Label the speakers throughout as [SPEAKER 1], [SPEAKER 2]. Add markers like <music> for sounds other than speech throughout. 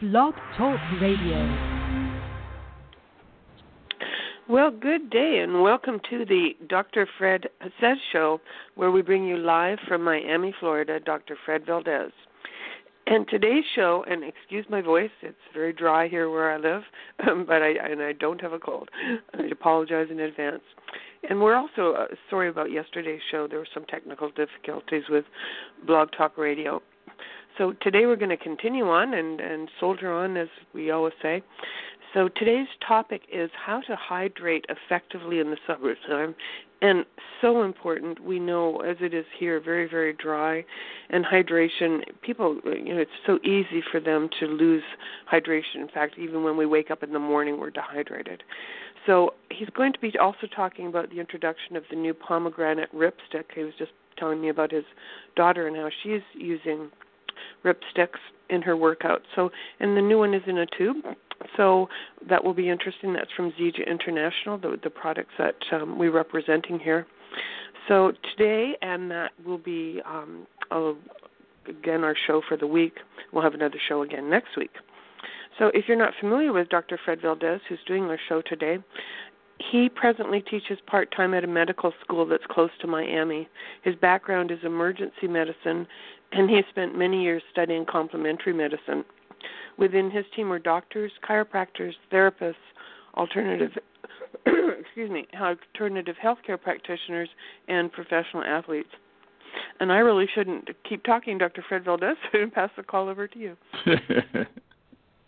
[SPEAKER 1] Blog Talk Radio.
[SPEAKER 2] Well, good day and welcome to the Dr. Fred Says Show, where we bring you live from Miami, Florida, Dr. Fred Valdes. And today's show, and excuse my voice, it's very dry here where I live, <laughs> but I and I don't have a cold. I apologize in advance. And we're also uh, sorry about yesterday's show. There were some technical difficulties with Blog Talk Radio. So today we're going to continue on and, and soldier on, as we always say. So today's topic is how to hydrate effectively in the summertime. And so important. We know, as it is here, very, very dry. And hydration, people, you know, it's so easy for them to lose hydration. In fact, even when we wake up in the morning, we're dehydrated. So he's going to be also talking about the introduction of the new pomegranate Ripstix. He was just telling me about his daughter and how she's using rip sticks in her workout. So, and the new one is in a tube. So that will be interesting. That's from Zija International, the the products that um, we're representing here. So today, and that will be um, a, again our show for the week. We'll have another show again next week. So if you're not familiar with Dr. Fred Valdes, who's doing our show today, he presently teaches part time at a medical school that's close to Miami. His background is emergency medicine and he spent many years studying complementary medicine. Within his team were doctors, chiropractors, therapists, alternative <coughs> excuse me, alternative healthcare practitioners, and professional athletes. And I really shouldn't keep talking, Dr. Fred Valdes, <laughs> and pass the call over to you. <laughs>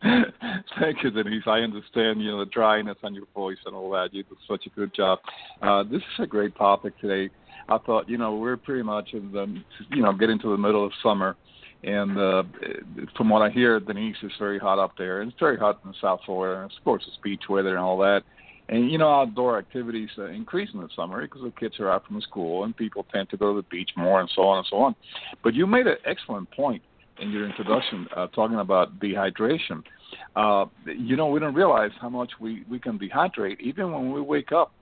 [SPEAKER 2] <laughs>
[SPEAKER 3] Thank you, Denise. I understand, you know, the dryness on your voice and all that. You did such a good job. Uh, this is a great topic today. I thought, you know, we're pretty much in the, you know, getting to the middle of summer, and uh, from what I hear, Denise is very hot up there, and it's very hot in the South Florida. And of course, it's beach weather and all that. And you know, outdoor activities uh, increase in the summer because the kids are out from school and people tend to go to the beach more and so on and so on. But you made an excellent point in your introduction uh, talking about dehydration. Uh, you know, we don't realize how much we, we can dehydrate even when we wake up.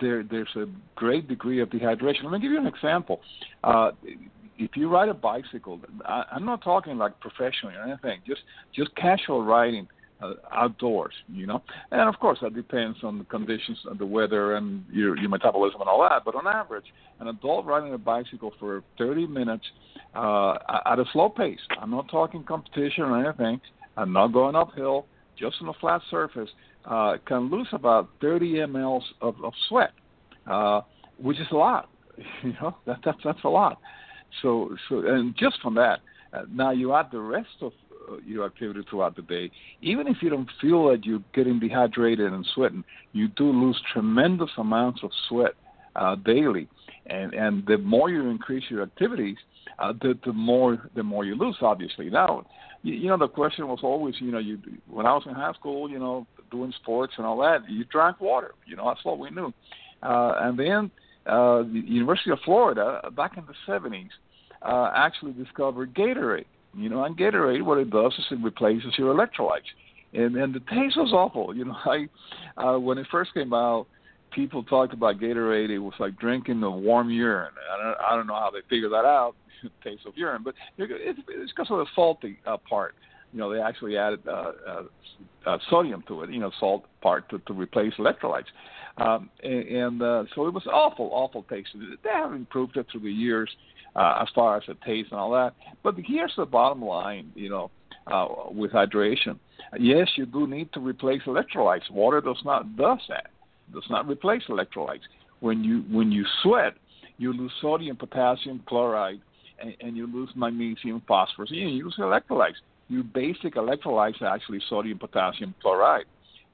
[SPEAKER 3] There, there's a great degree of dehydration. Let me give you an example. Uh, if you ride a bicycle, I, I'm not talking like professionally or anything, just just casual riding uh, outdoors, you know. And of course, that depends on the conditions, and the weather, and your your metabolism and all that. But on average, an adult riding a bicycle for 30 minutes uh, at a slow pace. I'm not talking competition or anything. I'm not going uphill, just on a flat surface. Uh, can lose about 30 mLs of, of sweat, uh, which is a lot. <laughs> You know, that, that's that's a lot. So so and just from that, uh, now you add the rest of uh, your activity throughout the day, even if you don't feel that you're getting dehydrated and sweating, you do lose tremendous amounts of sweat uh, daily. And and the more you increase your activities, uh, the the more the more you lose. Obviously, now you, you know the question was always, you know, you when I was in high school, you know, doing sports and all that, you drank water. You know, that's what we knew. Uh, and then uh, the University of Florida, back in the 70s, uh, actually discovered Gatorade. You know, and Gatorade, what it does is it replaces your electrolytes, and and the taste was awful. You know, <laughs> I uh, when it first came out, people talked about Gatorade. It was like drinking the warm urine. I don't, I don't know how they figured that out, <laughs> the taste of urine, but it's, it's because of the salty uh, part. You know, they actually added uh, uh, uh, sodium to it. You know, salt part to, to replace electrolytes. Um, and and uh, so it was awful, awful taste. They have improved it through the years uh, as far as the taste and all that. But here's the bottom line, you know, uh, with hydration. Yes, you do need to replace electrolytes. Water does not does that. Does not replace electrolytes. When you when you sweat, you lose sodium, potassium, chloride, and, and you lose magnesium, phosphorus. You lose electrolytes. Your basic electrolytes are actually sodium, potassium, chloride.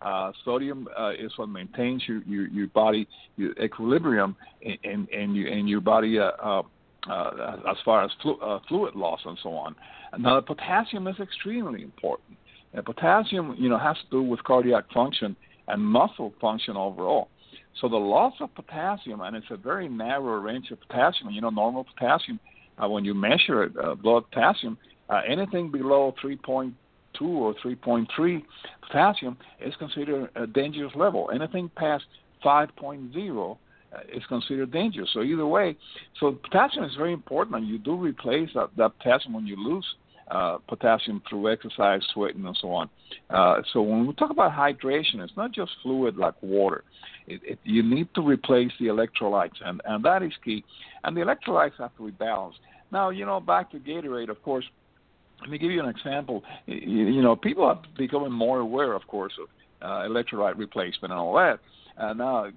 [SPEAKER 3] Uh, sodium uh, is what maintains your, your, your body your equilibrium and, and, and, your, and your body uh, uh, uh, as far as flu- uh, fluid loss and so on. Now, potassium is extremely important. And potassium, you know, has to do with cardiac function and muscle function overall. So the loss of potassium, and it's a very narrow range of potassium. You know, normal potassium, when you measure it, blood potassium, anything below 3.2 or 3.3 potassium is considered a dangerous level. Anything past 5.0 uh, is considered dangerous. So either way, so potassium is very important, and you do replace that, that potassium when you lose uh, potassium through exercise, sweating, and so on. Uh, so when we talk about hydration, it's not just fluid like water. It, it, you need to replace the electrolytes, and, and that is key. And the electrolytes have to be balanced. Now, you know, back to Gatorade, of course, let me give you an example. You, know, people are becoming more aware, of course, of uh, electrolyte replacement and all that. Uh, now, uh,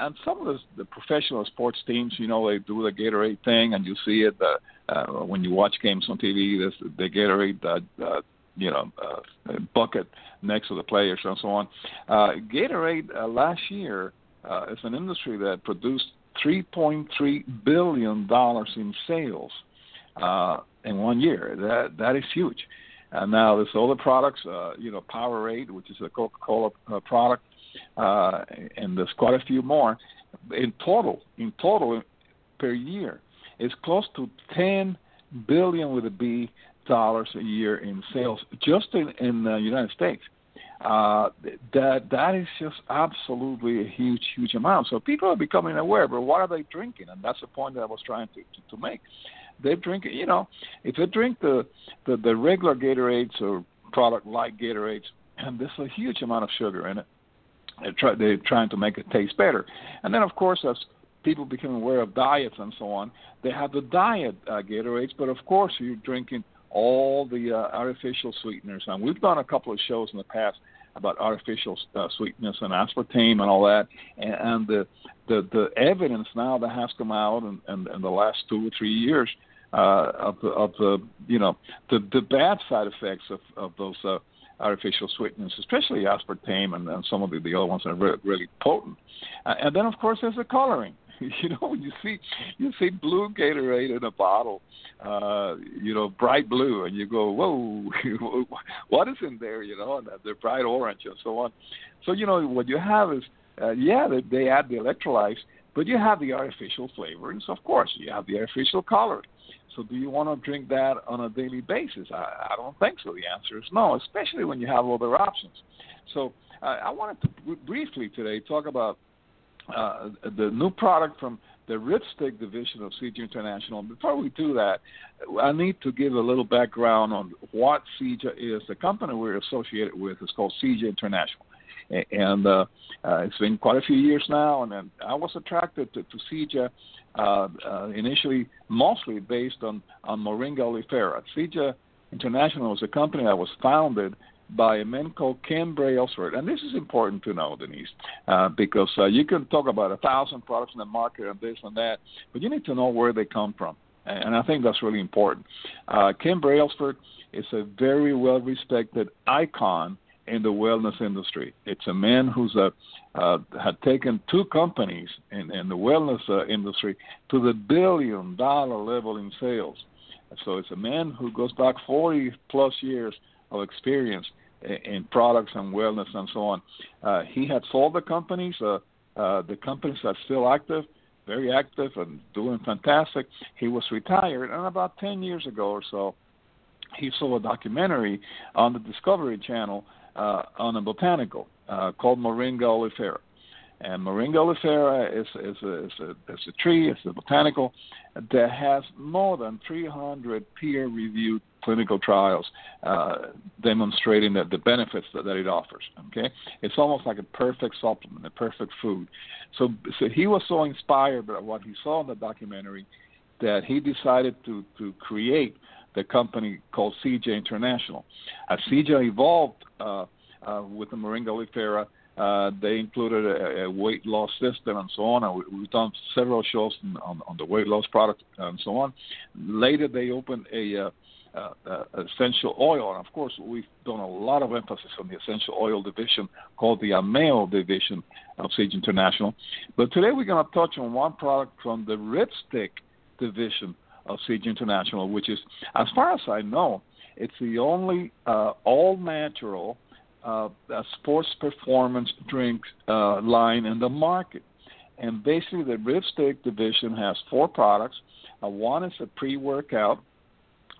[SPEAKER 3] and some of the, the professional sports teams, you know, they do the Gatorade thing, and you see it uh, uh, when you watch games on TV. There's the Gatorade, uh, uh, you know, uh, bucket next to the players and so on. Uh, Gatorade uh, last year uh, is an industry that produced 3.3 billion dollars in sales uh, in one year. That that is huge. And now there's other products, uh, you know, Powerade, which is a Coca-Cola uh, product, uh, and there's quite a few more. In total, in total, per year, it's close to 10 billion with a B dollars a year in sales just in, in the United States. Uh, that that is just absolutely a huge, huge amount. So people are becoming aware. But what are they drinking? And that's the point that I was trying to to, to make. They drink, you know, if they drink the the, the regular Gatorades or product like Gatorades, and <clears throat> there's a huge amount of sugar in it. They're, try, they're trying to make it taste better. And then, of course, as people become aware of diets and so on, they have the diet uh, Gatorades, but of course, you're drinking all the uh, artificial sweeteners. And we've done a couple of shows in the past about artificial uh, sweetness and aspartame and all that, and, and the, the the evidence now that has come out in, in, in the last two or three years uh, of the of the you know the the bad side effects of of those uh, artificial sweeteners, especially aspartame and, and some of the, the other ones are really, really potent. Uh, and then, of course, there's the coloring. <laughs> you know, when you see you see blue Gatorade in a bottle, uh, you know, bright blue, and you go, whoa, <laughs> what is in there? You know, and they're bright orange and so on. So you know, what you have is, uh, yeah, they, they add the electrolytes, but you have the artificial flavorings, of course. You have the artificial coloring. So, do you want to drink that on a daily basis? I, I don't think so. The answer is no, especially when you have other options. So, uh, I wanted to briefly today talk about uh, the new product from the Ripstix division of Zija International. Before we do that, I need to give a little background on what Zija is. The company we're associated with is called Zija International and uh, uh, it's been quite a few years now. And, and I was attracted to, to Zija uh, uh, initially, mostly based on on Moringa oleifera. CJ International was a company that was founded by a man called Ken Brailsford. And this is important to know, Denise, uh, because uh, you can talk about a thousand products in the market and this and that, but you need to know where they come from. And I think that's really important. Uh, Ken Brailsford is a very well respected icon in the wellness industry. It's a man who's a, uh, had taken two companies in, in the wellness uh, industry to the billion dollar level in sales. So it's a man who goes back 40 plus years of experience in, products and wellness and so on. Uh, he had sold the companies. Uh, uh, the companies are still active, very active and doing fantastic. He was retired, and about 10 years ago or so, he saw a documentary on the Discovery Channel uh, on a botanical uh, called Moringa oleifera. And Moringa oleifera is, is, a, is, a, is a tree, it's a botanical that has more than 300 peer reviewed clinical trials uh, demonstrating that the benefits that, that it offers. Okay, it's almost like a perfect supplement, a perfect food. So, so he was so inspired by what he saw in the documentary that he decided to to create the company called Zija International. As Zija evolved uh, uh, with the Moringa oleifera, uh, they included a, a, weight loss system and so on. And we, have done several shows on, on, the weight loss product and so on. Later, they opened a uh, uh, uh, essential oil, and of course, we've done a lot of emphasis on the essential oil division called the Ameo division of Zija International. But today, we're going to touch on one product from the Ripstix division of Zija International, which is, as far as I know, it's the only uh, all natural uh, sports performance drink uh, line in the market. And basically, the Ripstix division has four products. Uh, one is a pre workout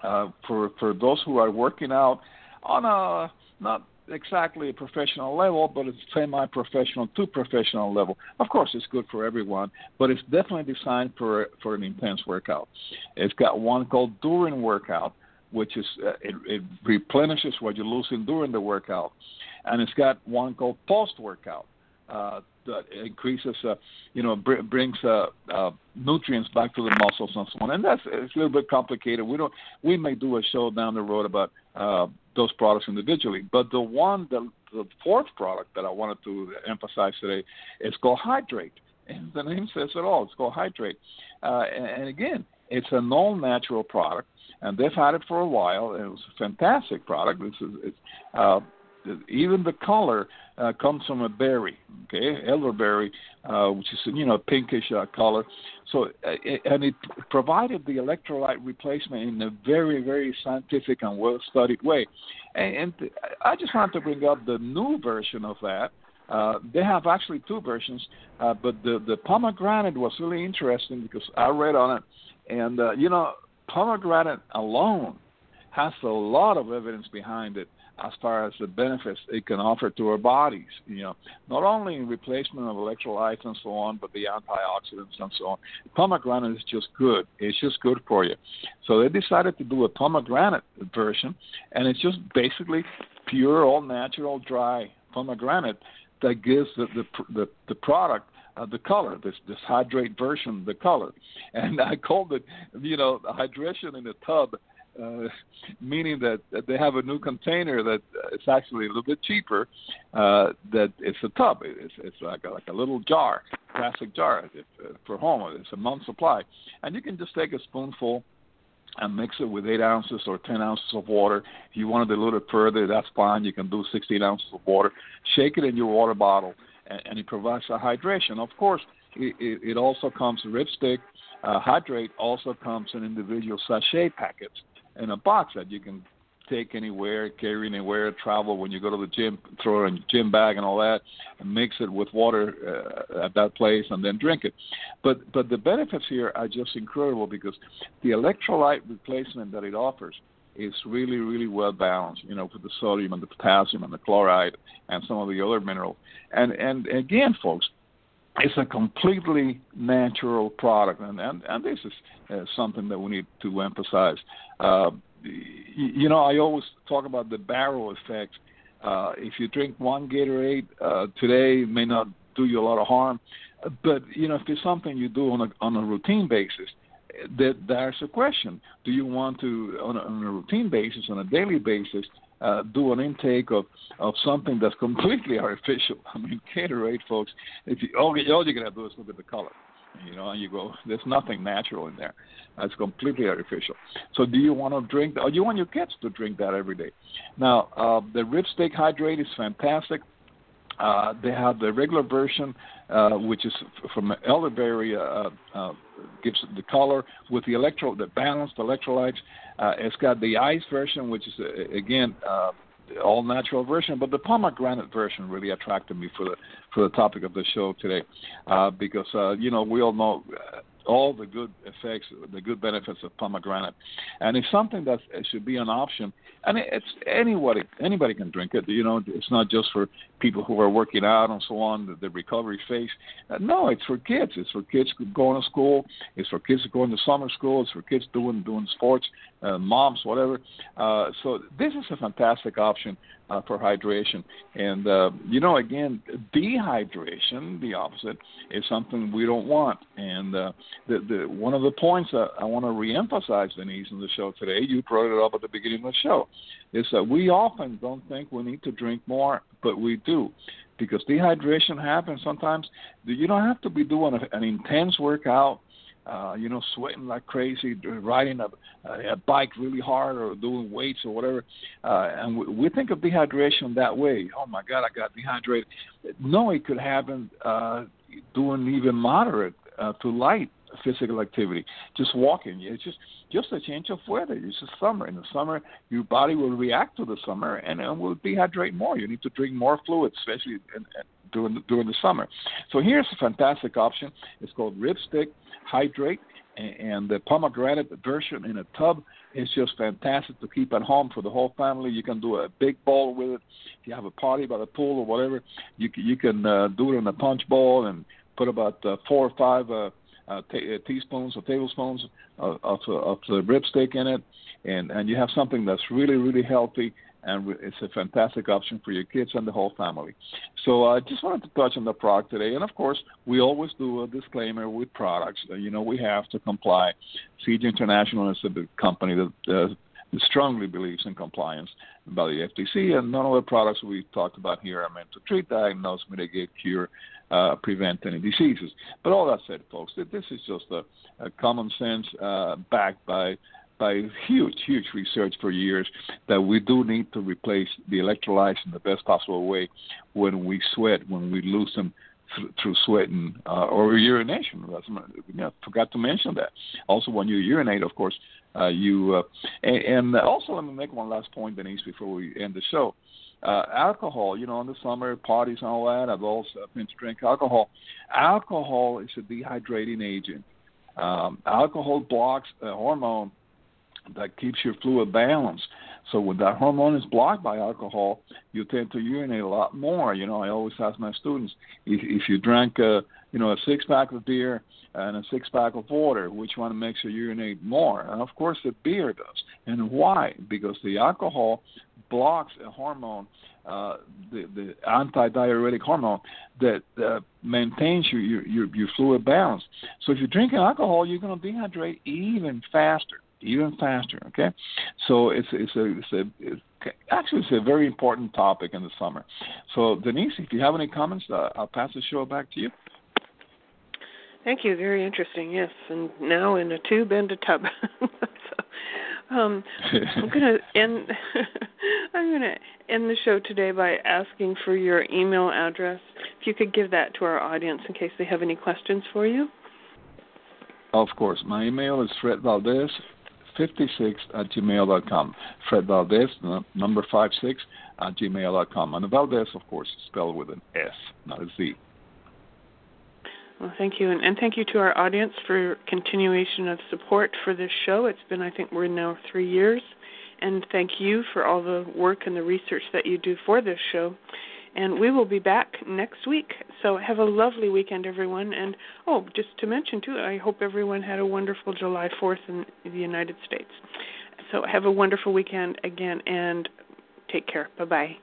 [SPEAKER 3] uh, for, for those who are working out on a not exactly a professional level, but it's semi-professional to professional level. Of course, it's good for everyone, but it's definitely designed for for an intense workout. It's got one called during workout, which is uh, it, it replenishes what you're losing during the workout, and it's got one called post workout. Uh, that increases, uh, you know, br- brings uh, uh, nutrients back to the muscles and so on. And that's it's a little bit complicated. We don't. We may do a show down the road about uh, those products individually. But the one, the, the fourth product that I wanted to emphasize today is called Hydrate. And the name says it all. It's called Hydrate. And again, it's a all natural product, and they've had it for a while. It was a fantastic product. This is it's, uh, even the color uh, comes from a berry, okay, elderberry, uh, which is you know a pinkish uh, color. So uh, and it provided the electrolyte replacement in a very very scientific and well studied way. And, and I just wanted to bring up the new version of that. Uh, they have actually two versions, uh, but the the pomegranate was really interesting because I read on it, and uh, you know pomegranate alone has a lot of evidence behind it as far as the benefits it can offer to our bodies. You know, not only in replacement of electrolytes and so on, but the antioxidants and so on. Pomegranate is just good. It's just good for you. So they decided to do a pomegranate version, and it's just basically pure, all natural, dry pomegranate that gives the the the, the product uh, the color, this this hydrate version, the color, and I called it, you know, hydration in a tub uh, meaning that, they have a new container that uh, is actually a little bit cheaper. Uh, that it's a tub. It's, it's like a, like a little jar, plastic jar it's, uh, for home. It's a month supply, and you can just take a spoonful and mix it with eight ounces or ten ounces of water. If you want it a little further, that's fine. You can do 16 ounces of water. Shake it in your water bottle, and, and it provides a hydration. Of course, it, it, it also comes Ripstix. Uh, hydrate also comes in individual sachet packets in a box that you can take anywhere, carry anywhere, travel when you go to the gym, throw it in your gym bag and all that, and mix it with water uh, at that place and then drink it. But but the benefits here are just incredible because the electrolyte replacement that it offers is really really well balanced. You know, with the sodium and the potassium and the chloride and some of the other minerals. And and again, folks, it's a completely natural product, and and, and this is uh, something that we need to emphasize. Uh, you know, I always talk about the barrel effect. Uh, if you drink one Gatorade uh, today, it may not do you a lot of harm, but you know, if it's something you do on a on a routine basis, there's a question: Do you want to, on a, on a routine basis, on a daily basis, uh, do an intake of, of something that's completely <laughs> artificial. I mean, Gatorade, folks, if you, all, all you're going to do is look at the color, you know, and you go, there's nothing natural in there. It's completely artificial. So do you want to drink, or do you want your kids to drink that every day? Now, uh, the steak Hydrate is fantastic. Uh, they have the regular version, uh, which is from elderberry, uh, uh, gives the color with the electro, the balanced electrolytes. Uh, it's got the ice version, which is uh, again uh, all natural version, but the pomegranate version really attracted me for the for the topic of the show today, uh, because uh, you know we all know uh, all the good effects, the good benefits of pomegranate, and it's something that should be an option. And it's anybody anybody can drink it. You know, it's not just for people who are working out and so on, the, the recovery phase. Uh, no, it's for kids. It's for kids going to school. It's for kids going to summer school. It's for kids doing doing sports, uh, moms, whatever. Uh, so this is a fantastic option uh, for hydration. And uh, you know, again, dehydration, the opposite, is something we don't want. And uh, the, the one of the points that I want to reemphasize, Denise, in the show today, you brought it up at the beginning of the show, is that we often don't think we need to drink more, but we do. Because dehydration happens sometimes. You don't have to be doing an intense workout uh, you know, sweating like crazy, riding a, a bike really hard or doing weights or whatever. Uh, and we, we think of dehydration that way. Oh my God, I got dehydrated. No, it could happen uh, doing even moderate uh, to light physical activity, just walking. It's just just a change of weather. It's just summer. In the summer, your body will react to the summer and, and will dehydrate more. You need to drink more fluid, especially in, during during the summer. So here's a fantastic option. It's called Ripstix hydrate, and the pomegranate version in a tub is just fantastic to keep at home for the whole family. You can do a big bowl with it. If you have a party by the pool or whatever, you you can uh, do it in a punch bowl and put about uh, four or five uh, uh, t- uh, teaspoons or tablespoons of, of, of the Ripstix in it, and and you have something that's really really healthy and it's a fantastic option for your kids and the whole family. So I uh, just wanted to touch on the product today, and of course, we always do a disclaimer with products. Uh, you know, we have to comply. Zija International is a company that uh, strongly believes in compliance by the FTC, and none of the products we talked about here are meant to treat, diagnose, mitigate, cure, uh, prevent any diseases. But all that said, folks, this is just a, a common sense uh, backed by by huge, huge research for years that we do need to replace the electrolytes in the best possible way when we sweat, when we lose them th- through sweating uh, or urination. That's, you know, forgot to mention that. Also, when you urinate, of course, uh, you uh, and, and also let me make one last point, Denise, before we end the show. Uh, alcohol, you know, in the summer parties and all that, I've also been to drink alcohol. Alcohol is a dehydrating agent. Um, alcohol blocks a hormone that keeps your fluid balanced. So when that hormone is blocked by alcohol, you tend to urinate a lot more. You know, I always ask my students if, if you drank a you know a six pack of beer and a six pack of water, which one makes you urinate more? And of course, the beer does. And why? Because the alcohol blocks a hormone, uh, the the antidiuretic hormone that uh, maintains your, your your fluid balance. So if you're drinking alcohol, you're going to dehydrate even faster even faster. Okay, so it's it's a, it's a it's, actually it's a very important topic in the summer. So Denise, if you have any comments, uh, I'll pass the show back to you.
[SPEAKER 2] Thank you. Very interesting. Yes, and now in a tube and a tub. <laughs> so, um, I'm gonna <laughs> end. <laughs> I'm gonna end the show today by asking for your email address. If you could give that to our audience in case they have any questions for you.
[SPEAKER 3] Of course. My email is Fred Valdes 56 at gmail.com. Fred Valdes, number 56 at gmail.com. And Valdes, of course, spelled with an S, not a Z.
[SPEAKER 2] Well, thank you. And, and thank you to our audience for continuation of support for this show. It's been, I think, we're now three years. And thank you for all the work and the research that you do for this show. And we will be back next week. So have a lovely weekend, everyone. And oh, just to mention, too, I hope everyone had a wonderful July 4th in the United States. So have a wonderful weekend again and take care. Bye bye.